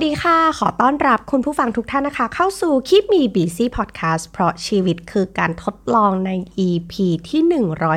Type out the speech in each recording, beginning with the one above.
วัสดีค่ะ ขอต้อนรับคุณผู้ฟังทุกท่านนะคะ เข้าสู่ Keep Me Busy Podcast เพราะชีวิตคือการทดลองใน EP ที่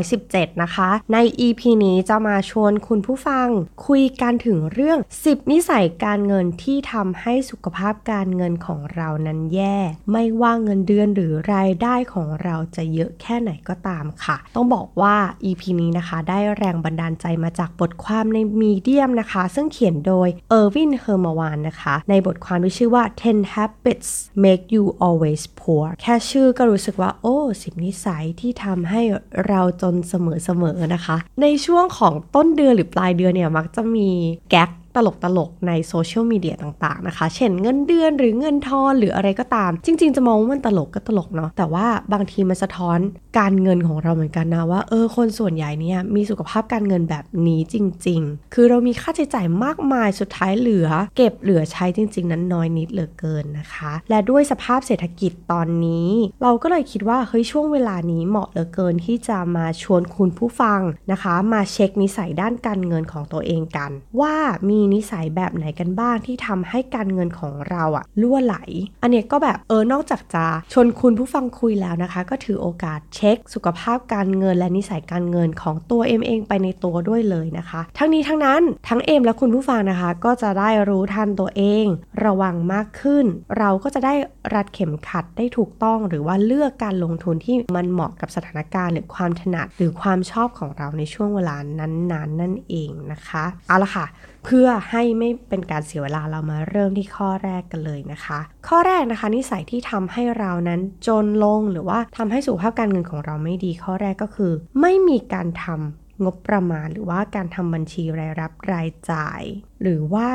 117 นะคะ ใน EP นี้จะมาชวนคุณผู้ฟัง คุยกันถึงเรื่อง 10 นิสัยการเงินที่ทำให้สุขภาพการเงินของเรานั้นแย่ ไม่ว่าเงินเดือนหรือรายได้ของเราจะเยอะแค่ไหนก็ตามค่ะ ต้องบอกว่า EP นี้นะคะ ได้แรงบันดาลใจมาจากบทความใน Medium นะคะ ซึ่งเขียนโดย Erwin Hermawan นะคะในบทความที่ชื่อว่า 10 habits make you always poor แค่ชื่อก็รู้สึกว่า โอ้สิบนิสัยที่ทำให้เราจนเสมอๆนะคะ ในช่วงของต้นเดือนหรือปลายเดือนเนี่ยมักจะมีแก๊ก ตลกตลกในโซเชียลมีเดียต่างๆนะคะ เช่นเงินเดือนหรือเงินทอนหรืออะไรก็ตาม จริง ๆ จะมองว่ามันตลกก็ตลกเนาะ แต่ว่าบางทีมันสะท้อนการเงินของเราเหมือนกันนะว่าเออคนส่วนใหญ่เนี่ยมีสุขภาพการเงินแบบนี้จริง ๆ คือเรามีค่าใช้จ่ายมากมายสุดท้ายเหลือ เก็บเหลือใช้จริง ๆ นั้นน้อยนิดเหลือเกินนะคะ และด้วยสภาพเศรษฐกิจตอนนี้ เราก็เลยคิดว่าเฮ้ยช่วงเวลานี้เหมาะเหลือเกินที่จะมาชวนคุณผู้ฟังนะคะ มาเช็คนิสัยด้านการเงินของตัวเองกัน ว่ามีนิสัยแบบไหนกันบ้างที่ทำให้การเงินของเราอะล่วไหล อันเนี้ยก็แบบเออนอกจากจะชวนคุณผู้ฟังคุยแล้วนะคะ ก็ถือโอกาสเช็ค สุขภาพการเงินและนิสัยการเงินของตัวเอ็มเองไปในตัวด้วยเลยนะคะ ทั้งนี้ทั้งนั้นทั้งเอ็มและคุณผู้ฟังนะคะ ก็จะได้รู้ทันตัวเอง ระวังมากขึ้น เราก็จะได้รัดเข็มขัดได้ถูกต้อง หรือว่าเลือกการลงทุนที่มันเหมาะกับสถานการณ์หรือความถนัดหรือความชอบของเราในช่วงเวลานั้นๆนนนั่นเองนะคะ เอาละค่ะเพื่อให้ไม่เป็นการเสียเวลาเรามาเริ่มที่ข้อแรกกันเลยนะคะ ข้อแรกนะคะนิสัยที่ทำให้เรานั้นจนลงหรือว่าทำให้สุขภาพการเงินของเราไม่ดีข้อแรกก็คือ ไม่มีการทำงบประมาณ หรือว่าการทำบัญชีรายรับรายจ่าย หรือว่า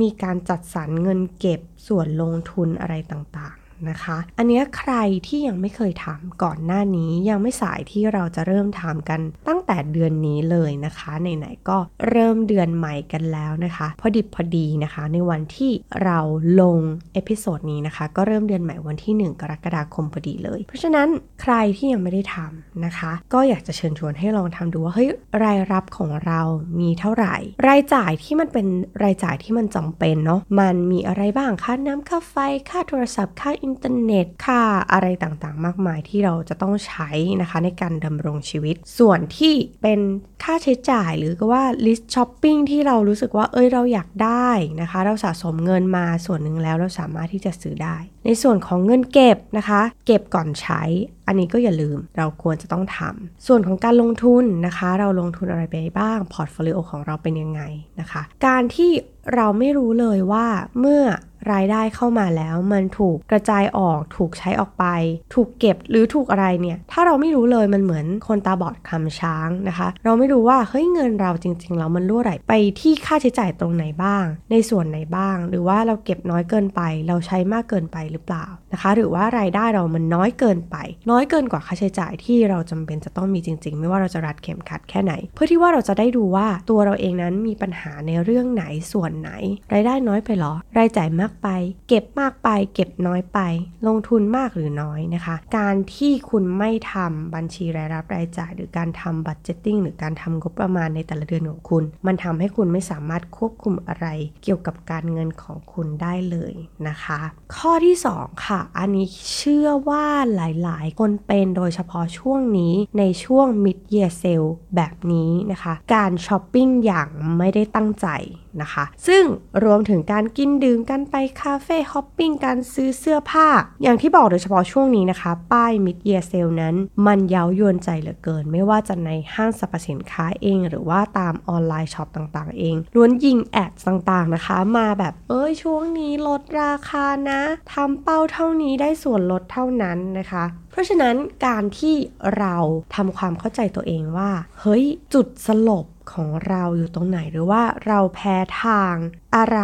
มีการจัดสรรเงินเก็บส่วนลงทุนอะไรต่าง นะคะ อันนี้ใครที่ยังไม่เคยทำก่อนหน้านี้ยังไม่สายที่เราจะเริ่มทำกันตั้งแต่เดือนนี้เลยนะคะไหนๆก็เริ่มเดือนใหม่กันแล้วนะคะ พอดิบพอดีนะคะ ในวันที่เราลง episode นี้นะคะ ก็เริ่มเดือนใหม่วันที่ 1 กรกฎาคมพอดีเลย เพราะฉะนั้นใครที่ยังไม่ได้ทำนะคะ ก็อยากจะเชิญชวนให้ลองทำดูว่าเฮ้ยรายรับของเรามีเท่าไหร่ รายจ่ายที่มันเป็นรายจ่ายที่มันจำเป็นเนาะมันมีอะไรบ้างค่าน้ำค่าไฟค่าโทรศัพท์ค่าอินินเทอร์เน็ต ค่าอะไรต่างๆ มากมายที่เราจะต้องใช้นะคะในการดำรงชีวิต ส่วนที่เป็นค่าใช้จ่ายหรือก็ว่า list ช้อปปิ้งที่เรารู้สึกว่าเอ้ยเราอยากได้นะคะ เราสะสมเงินมาส่วนหนึ่งแล้วเราสามารถที่จะซื้อได้ ในส่วนของเงินเก็บนะคะ เก็บก่อนใช้ อันนี้ก็อย่าลืมเราควรจะต้องทำส่วนของการลงทุนนะคะ เราลงทุนอะไรไปบ้าง portfolio ของเราเป็นยังไงนะคะ การที่เราไม่รู้เลยว่าเมื่อ รายได้เข้ามาแล้ว มันถูกกระจายออกถูกใช้ออกไป ถูกเก็บหรือถูกอะไรเนี่ย ถ้าเราไม่รู้เลยมันเหมือนคนตาบอดคำช้างนะคะ เราไม่รู้ว่าเฮ้ยเงินเราจริงๆแล้วมันรั่วไหลไปที่ค่าใช้จ่ายตรงไหนบ้าง ในส่วนไหนบ้าง หรือว่าเราเก็บน้อยเกินไป เราใช้มากเกินไปหรือเปล่านะคะ หรือว่ารายได้เรามันน้อยเกินไป น้อยเกินกว่าค่าใช้จ่ายที่เราจำเป็นจะต้องมีจริง ๆ ไม่ว่าเราจะรัดเข็มขัดแค่ไหน เพื่อที่ว่าเราจะได้ดูว่าตัวเราเองนั้นมีปัญหาในเรื่องไหนส่วนไหน รายได้น้อยไปหรอ รายจ่ายมากไป เก็บมากไป เก็บน้อยไป ลงทุนมากหรือน้อยนะคะ การที่คุณไม่ทำบัญชีรายรับรายจ่าย หรือการทำบัตเจตติ้งหรือการทำงบประมาณในแต่ละเดือนของคุณ มันทำให้คุณไม่สามารถควบคุมอะไร เกี่ยวกับการเงินของคุณได้เลยนะคะ ข้อที่ 2 ค่ะ อันนี้เชื่อว่าหลาย ๆ คนเป็นโดยเฉพาะช่วงนี้ในช่วง mid year sale แบบนี้นะคะ การช้อปปิ้งอย่างไม่ได้ตั้งใจนะคะ ซึ่งรวมถึงการกินดื่มกันไป cafe hopping การซื้อเสื้อผ้า อย่างที่บอกโดยเฉพาะช่วงนี้นะคะ ป้าย mid year sale นั้น มันเย้ายวนใจเหลือเกิน ไม่ว่าจะในห้างสรรพสินค้าเอง หรือว่าตาม online shop ต่างๆ เองล้วนยิง ad ต่างๆนะคะ มาแบบเอ้ยช่วงนี้ลดราคานะทำเป้าเท่านี้ได้ส่วนลดเท่านั้นนะคะเพราะฉะนั้นการที่เราทำความเข้าใจตัวเองว่า เฮ้ย จุดสลบ ของเราอยู่ตรงไหนหรือว่าเราแพ้ทางอะไร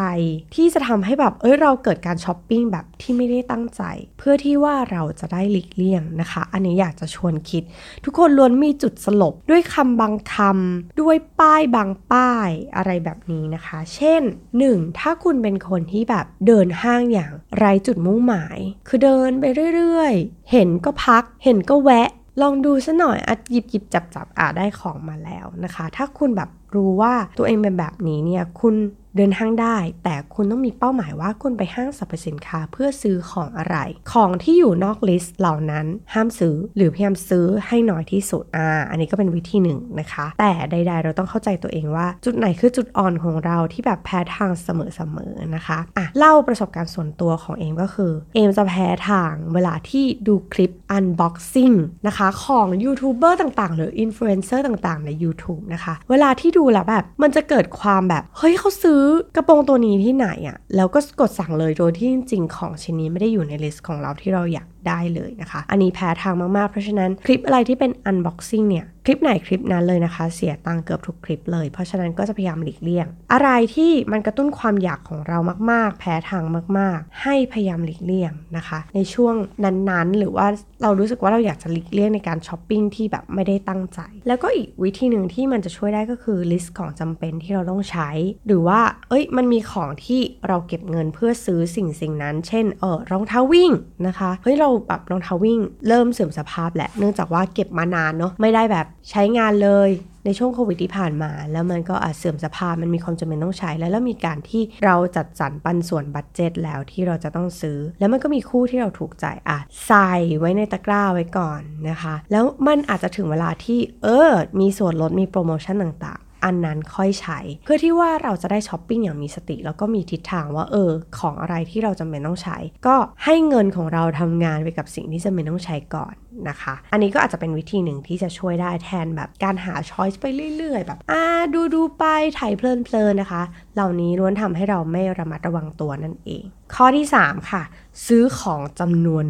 ที่จะทำให้แบบ เอ้ยเราเกิดการช้อปปิ้งแบบที่ไม่ได้ตั้งใจ เพื่อที่ว่าเราจะได้หลีกเลี่ยงนะคะ อันนี้อยากจะชวนคิด ทุกคนล้วนมีจุดสลบด้วยคำบางคำด้วยป้ายบางป้ายอะไรแบบนี้นะคะ เช่น 1. ถ้าคุณเป็นคนที่แบบเดินห้างอย่างไรจุดมุ่งหมาย คือเดินไปเรื่อยๆ เห็นก็พัก เห็นก็แวะ ลองดูซะหน่อยอัดหยิบหยิบจับจับอ่าได้ของมาแล้วนะคะ ถ้าคุณแบบรู้ว่าตัวเองเป็นแบบนี้เนี่ย คุณ เดินห้างได้ แต่คุณต้องมีเป้าหมายว่าคุณไปห้างสรรพสินค้าเพื่อซื้อของอะไร ของที่อยู่นอกลิสต์เหล่านั้นห้ามซื้อหรือพยายามซื้อให้น้อยที่สุดอ่าอันนี้ก็เป็นวิธีหนึ่งนะคะ แต่ใด ๆ เราต้องเข้าใจตัวเองว่า จุดไหนคือจุดอ่อนของเราที่แบบแพ้ทางเสมอๆนะคะอะเล่าประสบการณ์ส่วนตัวของเอมก็คือ เอมจะแพ้ทางเวลาที่ดูคลิป unboxing นะคะของยูทูบเบอร์ต่างๆ หรืออินฟลูเอนเซอร์ต่างๆ ใน YouTube นะคะ เวลาที่ดูแล้วแบบมันจะเกิดความแบบเฮ้ยเขาซื้อกระโปรงตัวนี้ที่ไหนอะ่ะแล้วก็กดสั่งเลยโดยที่จริงๆของชิ้นนี้ไม่ได้อยู่ใน list ของเราที่เราอยาก ได้เลยนะคะ อันนี้แพ้ทางมากๆ เพราะฉะนั้นคลิปอะไรที่เป็น unboxing เนี่ย คลิปไหนคลิปนั้นเลยนะคะ เสียตังเกือบทุกคลิปเลย เพราะฉะนั้นก็จะพยายามหลีกเลี่ยง อะไรที่มันกระตุ้นความอยากของเรามากๆ แพ้ทางมากๆ ให้พยายามหลีกเลี่ยงนะคะ ในช่วงนั้นๆ หรือว่าเรารู้สึกว่าเราอยากจะหลีกเลี่ยงในการช้อปปิ้งที่แบบไม่ได้ตั้งใจ แล้วก็อีกวิธีหนึ่งที่มันจะช่วยได้ก็คือ list ของจำเป็นที่เราต้องใช้ หรือว่า เอ้ย มันมีของที่เราเก็บเงินเพื่อซื้อสิ่งสิ่งนั้น เช่น เออรองเท้าวิ่งนะคะ เฮ้ย เราแบบรองเท้าวิ่ง เริ่มเสื่อมสภาพแหละ เนื่องจากว่าเก็บมานานเนาะไม่ได้แบบใช้งานเลยในช่วงโควิดที่ผ่านมา แล้วมันก็อาจเสื่อมสภาพมันมีความจำเป็นต้องใช้แล้วแล้วมีการที่เราจัดสรรปันส่วน budget แล้วที่เราจะต้องซื้อ แล้วมันก็มีคู่ที่เราถูกใจอะใส่ไว้ในตะกร้าไว้ก่อนนะคะ แล้วมันอาจจะถึงเวลาที่เออมีส่วนลดมีโปรโมชั่นต่างๆ อันนั้นค่อยใช้ เพื่อที่ว่าเราจะได้ช้อปปิ้งอย่างมีสติ แล้วก็มีทิศทางว่าเออ ของอะไรที่เราจำเป็นต้องใช้ ก็ให้เงินของเราทำงานไปกับสิ่งที่จำเป็นต้องใช้ก่อน นะคะ อันนี้ก็อาจจะเป็นวิธีหนึ่งที่จะช่วยได้แทนแบบการหาช้อยส์ไปเรื่อยๆ แบบอ่าดูดูไปถ่ายเพลินๆนะคะ เหล่านี้ล้วนทำให้เราไม่ระมัดระวังตัวนั่นเอง ข้อที่ 3 ค่ะ ซื้อของจำนวน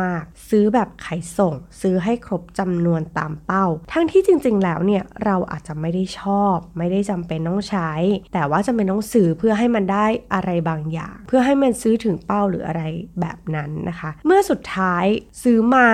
มากๆ ซื้อแบบขายส่ง ซื้อให้ครบจำนวนตามเป้า ทั้งที่จริงๆ แล้วเนี่ยเราอาจจะไม่ได้ชอบ ไม่ได้จำเป็นต้องใช้ แต่ว่าจำเป็นต้องซื้อเพื่อให้มันได้อะไรบางอย่าง เพื่อให้มันซื้อถึงเป้าหรืออะไรแบบนั้นนะคะ เมื่อสุดท้ายซื้อมา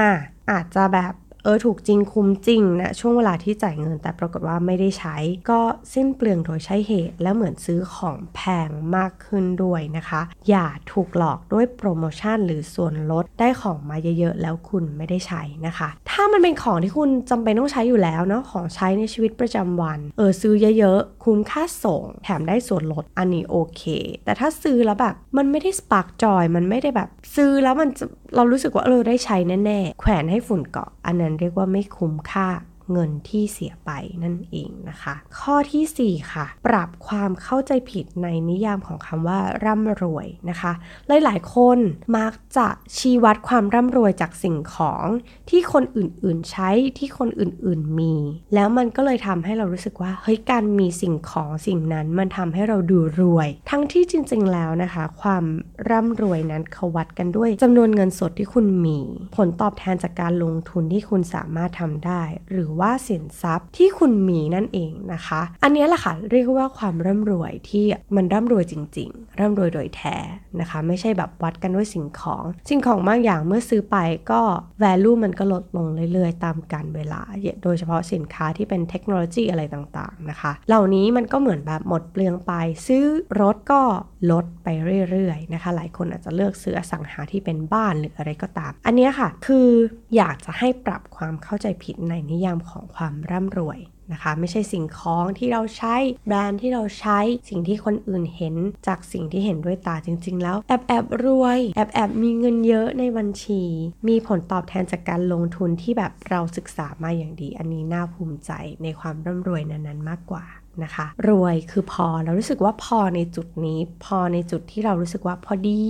อาจจะแบบ เออถูกจริงคุ้มจริงนะช่วงเวลาที่จ่ายเงินแต่ปรากฏว่าไม่ได้ใช้ ก็สิ้นเปลืองโดยใช้เหตุ และเหมือนซื้อของแพงมากขึ้นด้วยนะคะ อย่าถูกหลอกด้วยโปรโมชั่นหรือส่วนลดได้ของมาเยอะๆแล้วคุณไม่ได้ใช้นะคะ ถ้ามันเป็นของที่คุณจำเป็นต้องใช้อยู่แล้วเนาะของใช้ในชีวิตประจำวัน เออซื้อเยอะๆคุ้มค่าส่ง แถมได้ส่วนลดอันนี้โอเค แต่ถ้าซื้อแล้วแบบมันไม่ได้สปาร์กจอยมันไม่ได้แบบ ซื้อแล้วมันเรารู้สึกว่าเออได้ใช้แน่ๆแขวนให้ฝุ่นเกาะอันนั้นเรียกว่าไม่คุ้มค่า เงินที่เสียไปนั่นเองนะคะ ข้อที่ 4 ค่ะ ปรับความเข้าใจผิดในนิยามของคำว่าร่ำรวยนะคะ หลายๆ คนมักจะชี้วัดความร่ำรวยจากสิ่งของที่คนอื่นๆใช้ที่คนอื่นๆมี แล้วมันก็เลยทำให้เรารู้สึกว่าเฮ้ยการมีสิ่งของสิ่งนั้นมันทำให้เราดูรวย ทั้งที่จริงๆแล้วนะคะ ความร่ำรวยนั้นเขาวัดกันด้วยจำนวนเงินสดที่คุณมี ผลตอบแทนจากการลงทุนที่คุณสามารถทำได้ หรือรือว่าสินทรัพย์ที่คุณมีนั่นเองนะคะ อันนี้แหละค่ะเรียกว่าความร่ำรวยที่มันร่ำรวยจริง ๆ ร่ำรวยโดยแท้นะคะ ไม่ใช่แบบวัดกันด้วยสิ่งของ สิ่งของบางอย่างเมื่อซื้อไปก็ value มันก็ลดลงเรื่อยๆ ตามกาลเวลา โดยเฉพาะสินค้าที่เป็นเทคโนโลยีอะไรต่างๆนะคะ เหล่านี้มันก็เหมือนแบบหมดเปลืองไป ซื้อรถก็ลดไปเรื่อยๆนะคะ หลายคนอาจจะเลือกซื้ออสังหาที่เป็นบ้านหรืออะไรก็ตาม อันนี้ค่ะ คืออยากจะให้ปรับความเข้าใจผิดในนิยามของความร่ำรวยนะคะ ไม่ใช่สิ่งของที่เราใช้แบรนด์ที่เราใช้สิ่งที่คนอื่นเห็นจากสิ่งที่เห็นด้วยตาจริง ๆ แล้ว แอบแอบรวย แอบแอบมีเงินเยอะในบัญชี มีผลตอบแทนจากการลงทุนที่แบบเราศึกษามาอย่างดี อันนี้น่าภูมิใจในความร่ำรวยนั้นๆ มากกว่านะคะ รวยคือพอเรารู้สึกว่าพอในจุดนี้ พอในจุดที่เรารู้สึกว่าพอดี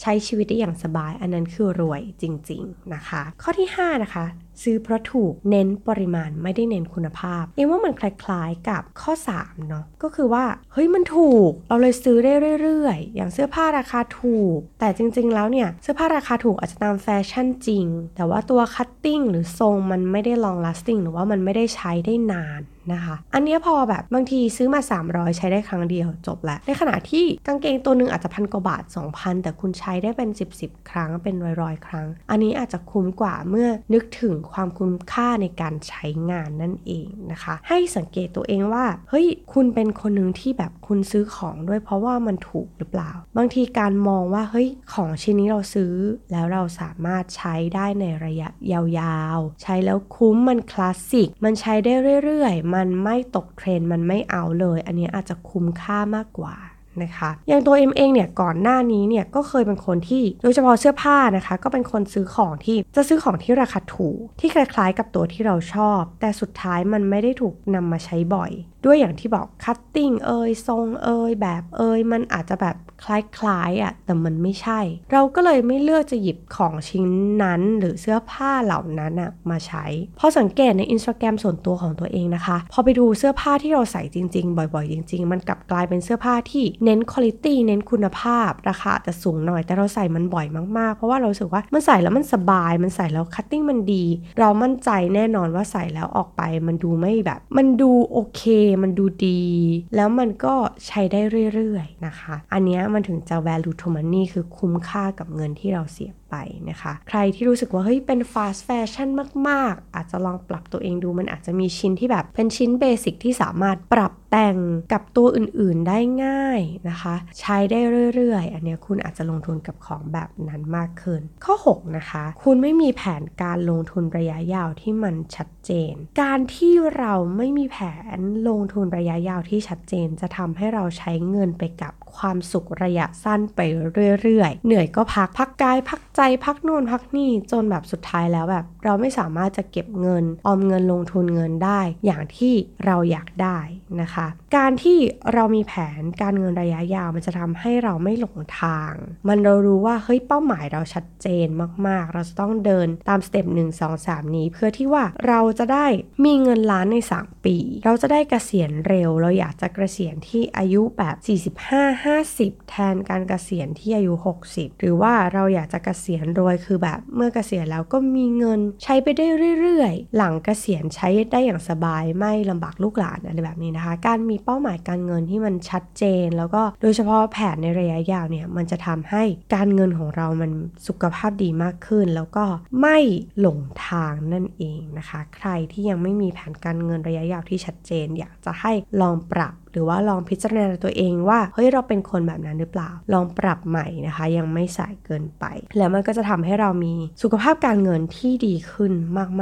ใช้ชีวิตได้อย่างสบาย อันนั้นคือรวยจริง ๆนะคะ ข้อที่ 5 นะคะ ซื้อเพราะถูกเน้นปริมาณไม่ได้เน้นคุณภาพ เองว่ามันคล้ายๆกับข้อ 3 เนาะก็คือว่า เฮ้ยมันถูก เราเลยซื้อได้เรื่อยๆ อย่างเสื้อผ้าราคาถูก แต่จริงๆแล้วเนี่ย เสื้อผ้าราคาถูกอาจจะตามแฟชั่นจริง แต่ว่าตัว cutting หรือทรงมันไม่ได้ long lasting หรือว่ามันไม่ได้ใช้ได้นาน นะคะ อันนี้พอแบบบางทีซื้อมา 300 ใช้ได้ครั้งเดียวจบแล้ว ในขณะที่กางเกงตัวหนึ่งอาจจะพันกว่าบาท 2,000 แต่คุณใช้ได้เป็น 10 10 ครั้งเป็นร้อยๆ ครั้ง อันนี้อาจจะคุ้มกว่าเมื่อนึกถึงความคุ้มค่าในการใช้งานนั่นเองนะคะ ให้สังเกตตัวเองว่าเฮ้ยคุณเป็นคนหนึ่งที่แบบคุณซื้อของด้วยเพราะว่ามันถูกหรือเปล่า บางทีการมองว่าเฮ้ยของชิ้นนี้เราซื้อแล้วเราสามารถใช้ได้ในระยะยาวๆ ใช้แล้วคุ้มมันคลาสสิกมันใช้ได้เรื่อยๆมันไม่ตกเทรนด์มันไม่เอาเลย อันนี้อาจจะคุ้มค่ามากกว่านะคะอย่างตัวเอ็มเองเนี่ยก่อนหน้านี้เนี่ยก็เคยเป็นคนที่โดยเฉพาะเสื้อผ้านะคะ ก็เป็นคนซื้อของที่จะซื้อของที่ราคาถูกที่คล้ายๆ กับตัวที่เราชอบ แต่สุดท้ายมันไม่ได้ถูกนำมาใช้บ่อย ด้วยอย่างที่บอก cutting เอยทรงเอยแบบเอยมันอาจจะแบบ คล้ายๆอะ่ะแต่มันไม่ใช่ เราก็เลยไม่เลือกจะหยิบของชิ้นนั้นหรือเสื้อผ้าเหล่านั้นอะมาใช้พอสังเกตในอินสตาแกรมส่วนตัวของตัวเองนะคะ พอไปดูเสื้อผ้าที่เราใส่จริง ๆ บ่อยๆ จริง ๆ มันกลับกลายเป็นเสื้อผ้าที่เน้นคุณภาพเน้นคุณภาพ ราคาจะสูงหน่อยแต่เราใส่มันบ่อยมากๆ เพราะว่าเราสึกว่ามันใส่แล้วมันสบาย มันใส่แล้วคัตติ้งมันดี เรามั่นใจแน่นอนว่าใส่แล้วออกไป มันดูไม่แบบ มันดูโอเค มันดูดี แล้วมันก็ใช้ได้เรื่อยๆนะคะ อันนี้มันถึงจะ value to money คือคุ้มค่ากับเงินที่เราเสีย ไปนะคะ ใครที่รู้สึกว่าเฮ้ยเป็น fast fashion มาก ๆ อาจจะลองปรับตัวเองดูมันอาจจะมีชิ้นที่แบบเป็นชิ้นเบสิกที่สามารถปรับแต่งกับตัวอื่นๆได้ง่ายนะคะ ใช้ได้เรื่อยๆ อันนี้คุณอาจจะลงทุนกับของแบบนั้นมากขึ้น ข้อ 6 นะคะ คุณไม่มีแผนการลงทุนระยะยาวที่มันชัดเจน การที่เราไม่มีแผนลงทุนระยะยาวที่ชัดเจน จะทำให้เราใช้เงินไปกับความสุขระยะสั้นไปเรื่อยๆ เหนื่อยก็พักพักกายพักใจพักโน่นพักนี่จนแบบสุดท้ายแล้วแบบ เราไม่สามารถจะเก็บเงิน ออมเงินลงทุนเงินได้ อย่างที่เราอยากได้นะคะ การที่เรามีแผนการเงินระยะยาวมันจะทำให้เราไม่หลงทาง มันเรารู้ว่าเฮ้ยเป้าหมายเราชัดเจนมากๆ เราจะต้องเดินตามสเต็ปหนึ่งสองสามนี้ เพื่อที่ว่าเราจะได้มีเงินล้านใน 3 ปี เราจะได้เกษียณเร็ว เราอยากจะเกษียณที่อายุแบบ 45 50 แทนการเกษียณที่อายุ 60 หรือว่าเราอยากจะเกษีียณรวยคือแบบ เมื่อเกษียณแล้วก็มีเงินใช้ไปได้เรื่อยๆ หลังเกษียณใช้ได้อย่างสบายไม่ลำบากลูกหลานอะไรแบบนี้นะคะ การมีเป้าหมายการเงินที่มันชัดเจน แล้วก็โดยเฉพาะแผนในระยะยาวเนี่ยมันจะทำให้การเงินของเรามันสุขภาพดีมากขึ้น แล้วก็ไม่หลงทางนั่นเองนะคะ ใครที่ยังไม่มีแผนการเงินระยะยาวที่ชัดเจน อยากจะให้ลองปรับหรือว่าลองพิจารณาตัวเองว่าเฮ้ยเราเป็นคนแบบนั้นหรือเปล่า ลองปรับใหม่นะคะ ยังไม่สายเกินไป แล้วมันก็จะทำให้เรามีสุขภาพการเงินที่ดีขึ้น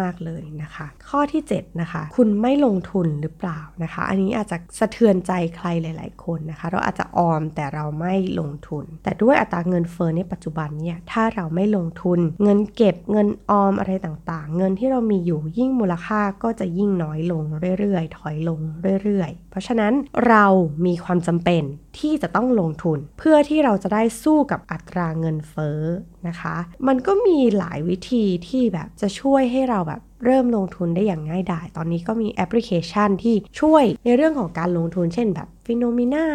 มาก ๆ เลยนะคะ ข้อที่ 7 นะคะ คุณไม่ลงทุนหรือเปล่านะคะ อันนี้อาจจะสะเทือนใจใครหลาย ๆ คนนะคะ เราอาจจะออมแต่เราไม่ลงทุน แต่ด้วยอัตราเงินเฟ้อในปัจจุบันเนี่ยถ้าเราไม่ลงทุน เงินเก็บเงินออมอะไรต่างๆ เงินที่เรามีอยู่ยิ่งมูลค่าก็จะยิ่งน้อยลงเรื่อยๆ ถอยลงเรื่อยๆ เพราะฉะนั้นเรามีความจำเป็นที่จะต้องลงทุน เพื่อที่เราจะได้สู้กับอัตราเงินเฟ้อนะคะ มันก็มีหลายวิธีที่แบบจะช่วยให้เราแบบ เริ่มลงทุนได้อย่างง่ายดาย ตอนนี้ก็มีแอปพลิเคชันที่ช่วยในเรื่องของการลงทุนเช่นแบบ Finnomena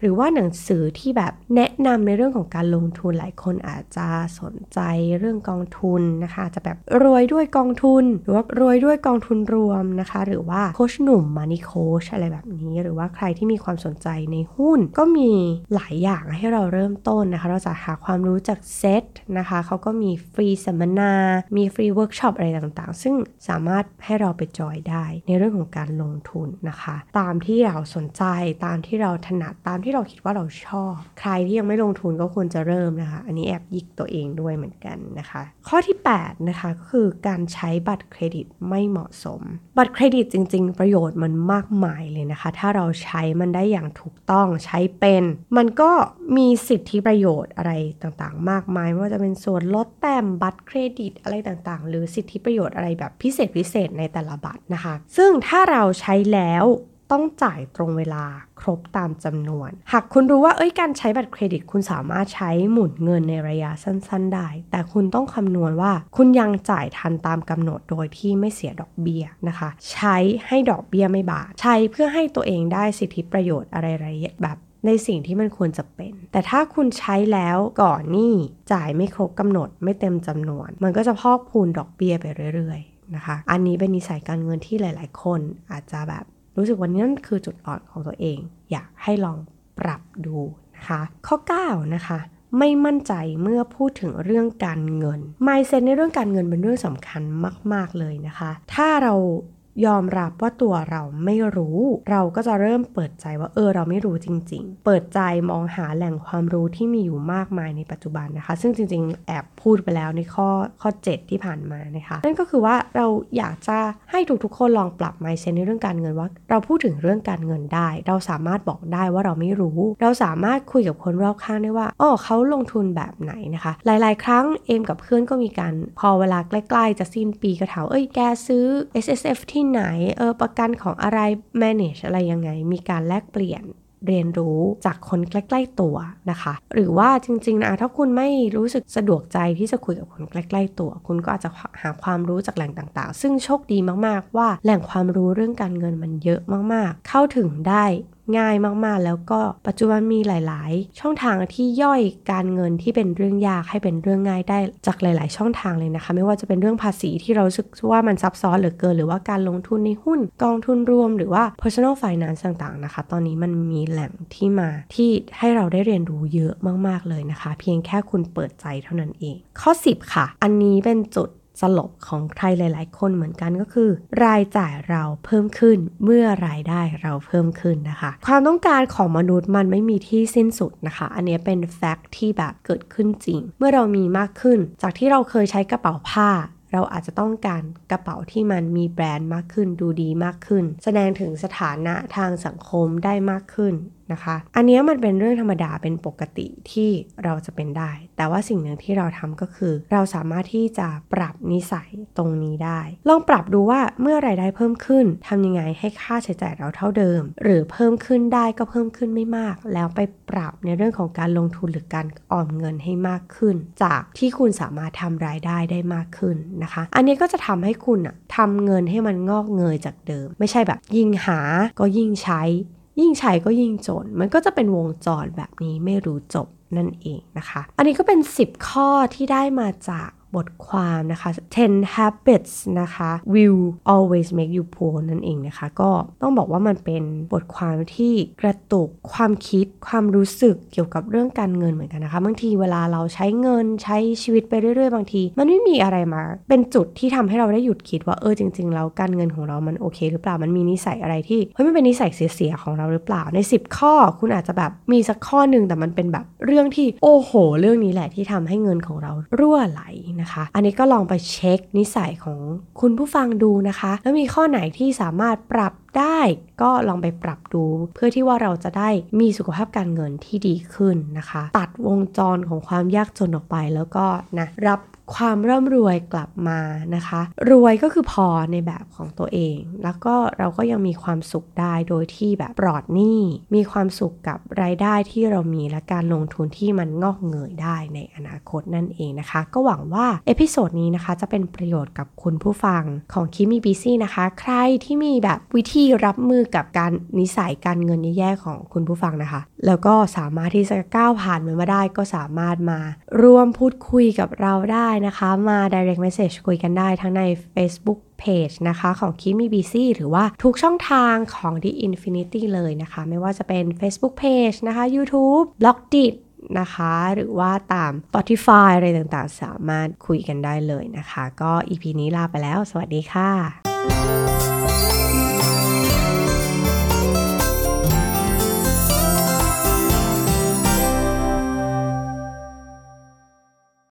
หรือว่าหนังสือที่แบบแนะนำในเรื่องของการลงทุนหลายคนอาจจะสนใจเรื่องกองทุนนะคะ จะแบบรวยด้วยกองทุน หรือว่ารวยด้วยกองทุนรวมนะคะ หรือว่าโค้ชหนุ่ม Money Coach อะไรแบบนี้ หรือว่าใครที่มีความสนใจในหุ้น ก็มีหลายอย่างให้เราเริ่มต้นนะคะ เราจะหาความรู้จากเซตนะคะเขาก็มีฟรีสัมมนา มีฟรีเวิร์กช็อปอะไรต่างๆ ซึ่ง สามารถให้เราไปจอยได้ในเรื่องของการลงทุนนะคะ ตามที่เราสนใจตามที่เราถนัดตามที่เราคิดว่าเราชอบ ใครที่ยังไม่ลงทุนก็ควรจะเริ่มนะคะ อันนี้แอบยิกตัวเองด้วยเหมือนกันนะคะ ข้อที่ 8 นะคะก็คือการใช้บัตรเครดิตไม่เหมาะสม บัตรเครดิตจริง ๆ ประโยชน์มันมากมายเลยนะคะ ถ้าเราใช้มันได้อย่างถูกต้องใช้เป็น มันก็มีสิทธิประโยชน์อะไรต่างๆ มากมายไม่ว่าจะเป็นส่วนลดแต้มบัตรเครดิตอะไรต่างๆ หรือสิทธิประโยชน์อะไรแบบพิเศษพิเศษในแต่ละบัตรนะคะ ซึ่งถ้าเราใช้แล้วต้องจ่ายตรงเวลาครบตามจำนวน หากคุณรู้ว่าเอ้ยการใช้บัตรเครดิต คุณสามารถใช้หมุนเงินในระยะสั้น ๆ ได้ แต่คุณต้องคำนวณว่า คุณยังจ่ายทันตามกำหนดโดยที่ไม่เสียดอกเบี้ยนะคะ ใช้ให้ดอกเบี้ยไม่บาดใช้เพื่อให้ตัวเองได้สิทธิประโยชน์อะไรๆแบบในสิ่งที่มันควรจะเป็น แต่ถ้าคุณใช้แล้วก่อนหนี้จ่ายไม่ครบกำหนดไม่เต็มจำนวน มันก็จะพอกพูนดอกเบี้ยไปเรื่อย นะคะ อันนี้เป็นนิสัยการเงินที่หลาย ๆ คนอาจจะแบบรู้สึกวันนี้นั่นคือจุดอ่อนของตัวเอง อยากให้ลองปรับดูนะคะ ข้อ 9 นะคะไม่มั่นใจเมื่อพูดถึงเรื่องการเงิน mindset ในเรื่องการเงินเป็นเรื่องสำคัญมาก ๆ เลยนะคะ ถ้าเรา ยอมรับว่าตัวเราไม่รู้ เราก็จะเริ่มเปิดใจว่าเออเราไม่รู้จริง ๆ เปิดใจมองหาแหล่งความรู้ที่มีอยู่มากมายในปัจจุบันนะคะ ซึ่งจริง ๆ แอบพูดไปแล้วในข้อข้อ 7 ที่ผ่านมานะคะนั่นก็คือว่าเราอยากจะให้ทุกๆคนลองปรับ mindset ในเรื่องการเงินว่า เราพูดถึงเรื่องการเงินได้ เราสามารถบอกได้ว่าเราไม่รู้ เราสามารถคุยกับคนรอบข้างได้ว่าอ๋อเขาลงทุนแบบไหนนะคะ หลาย ๆ ครั้งเอมกับเพื่อนก็มีการพอเวลาใกล้ ๆ จะสิ้นปีก็ถามเอ้ยแกซื้อ S S F ที่ที่ไหนเออประกันของอะไร manage อะไรยังไง มีการแลกเปลี่ยนเรียนรู้จากคนใกล้ ๆ ตัวนะคะ หรือว่าจริงๆนะถ้าคุณไม่รู้สึกสะดวกใจที่จะคุยกับคนใกล้ ๆ ตัว คุณก็อาจจะหาความรู้จากแหล่งต่างๆ ซึ่งโชคดีมากๆว่าแหล่งความรู้เรื่องการเงินมันเยอะมากๆ เข้าถึงได้ง่ายมากๆ แล้วก็ปัจจุบันมีหลาย ๆ ช่องทางที่ย่อยการเงินที่เป็นเรื่องยากให้เป็นเรื่องง่ายได้จากหลาย ๆ ช่องทางเลยนะคะ ไม่ว่าจะเป็นเรื่องภาษีที่เราสึกว่ามันซับซ้อนเหลือเกิน หรือว่าการลงทุนในหุ้นกองทุนรวม หรือว่า personal finance ต่าง ๆ นะคะ ตอนนี้มันมีแหล่งที่มาที่ให้เราได้เรียนรู้เยอะมาก ๆ เลยนะคะ เพียงแค่คุณเปิดใจเท่านั้นเอง ข้อ 10 ค่ะ อันนี้เป็นจุด สลบของใครหลาย ๆ คนเหมือนกันก็คือ รายจ่ายเราเพิ่มขึ้นเมื่อรายได้เราเพิ่มขึ้นนะคะ ความต้องการของมนุษย์มันไม่มีที่สิ้นสุดนะคะ อันนี้เป็นแฟกต์ที่แบบเกิดขึ้นจริง เมื่อเรามีมากขึ้น จากที่เราเคยใช้กระเป๋าผ้าเราอาจจะต้องการกระเป๋าที่มันมีแบรนด์มากขึ้นดูดีมากขึ้น แสดงถึงสถานะทางสังคมได้มากขึ้นนะคะ อันนี้มันเป็นเรื่องธรรมดาเป็นปกติที่เราจะเป็นได้ แต่ว่าสิ่งหนึ่งที่เราทำก็คือ เราสามารถที่จะปรับนิสัยตรงนี้ได้ ลองปรับดูว่าเมื่อไรายได้เพิ่มขึ้นทำยังไงให้ค่าใช้จ่ายเราเท่าเดิม หรือเพิ่มขึ้นได้ก็เพิ่มขึ้นไม่มาก แล้วไปปรับในเรื่องของการลงทุนหรือการออมเงินให้มากขึ้น จากที่คุณสามารถทำรายได้ได้มากขึ้นนะคะ อันนี้ก็จะทำให้คุณอะทำเงินให้มันงอกเงยจากเดิม ไม่ใช่แบบยิ่งหาก็ยิ่งใช้ ยิ่งใช้ก็ยิ่งจน มันก็จะเป็นวงจรแบบนี้ไม่รู้จบนั่นเองนะคะ อันนี้ก็เป็น 10 ข้อที่ได้มาจาก บทความนะคะ 10 habits นะคะ will always make you poor นั่นเองนะคะ ก็ต้องบอกว่ามันเป็นบทความที่กระตุกความคิดความรู้สึกเกี่ยวกับเรื่องการเงินเหมือนกันนะคะ บางทีเวลาเราใช้เงินใช้ชีวิตไปเรื่อยๆ บางที มันไม่มีอะไรมา เป็นจุดที่ทำให้เราได้หยุดคิดว่าเออจริงๆแล้วการเงินของเรามันโอเค หรือเปล่ามันมีนิสัยอะไรที่เฮ้ยมันเป็นนิสัยเสียๆของเราหรือเปล่าใน 10 ข้อคุณอาจจะแบบมีสักข้อหนึ่งแต่มันเป็นแบบเรื่องที่โอ้โห เรื่องนี้แหละที่ทำให้เงินของเรารั่วไหลนะคะ อันนี้ก็ลองไปเช็คนิสัยของคุณผู้ฟังดูนะคะ แล้วมีข้อไหนที่สามารถปรับ ได้ก็ลองไปปรับดู เพื่อที่ว่าเราจะได้มีสุขภาพการเงินที่ดีขึ้นนะคะ ตัดวงจรของความยากจนออกไปแล้วก็นะรับความร่ำรวยกลับมานะคะ รวยก็คือพอในแบบของตัวเอง แล้วก็เราก็ยังมีความสุขได้โดยที่แบบปลอดหนี้ มีความสุขกับรายได้ที่เรามีและการลงทุนที่มันงอกเงยได้ในอนาคตนั่นเองนะคะ ก็หวังว่า episode นี้นะคะจะเป็นประโยชน์กับคุณผู้ฟังของคิมีบีซี่นะคะ ใครที่มีแบบวิธีธีรับมือกับการนิสัยการเงินแย่ๆของคุณผู้ฟังนะคะ แล้วก็สามารถที่จะก้าวผ่านมันมาได้ ก็สามารถมาร่วมพูดคุยกับเราได้นะคะ มา direct message คุยกันได้ทั้งใน Facebook Page นะคะของคิมีบีซี่หรือว่าทุกช่องทางของ The Infinity เลยนะคะ ไม่ว่าจะเป็น Facebook Page นะคะ YouTube b l o g d i t นะคะหรือว่าตาม Spotify อะไรต่างๆ สามารถคุยกันได้เลยนะคะ ก็ EP นี้ลาไปแล้ว สวัสดีค่ะ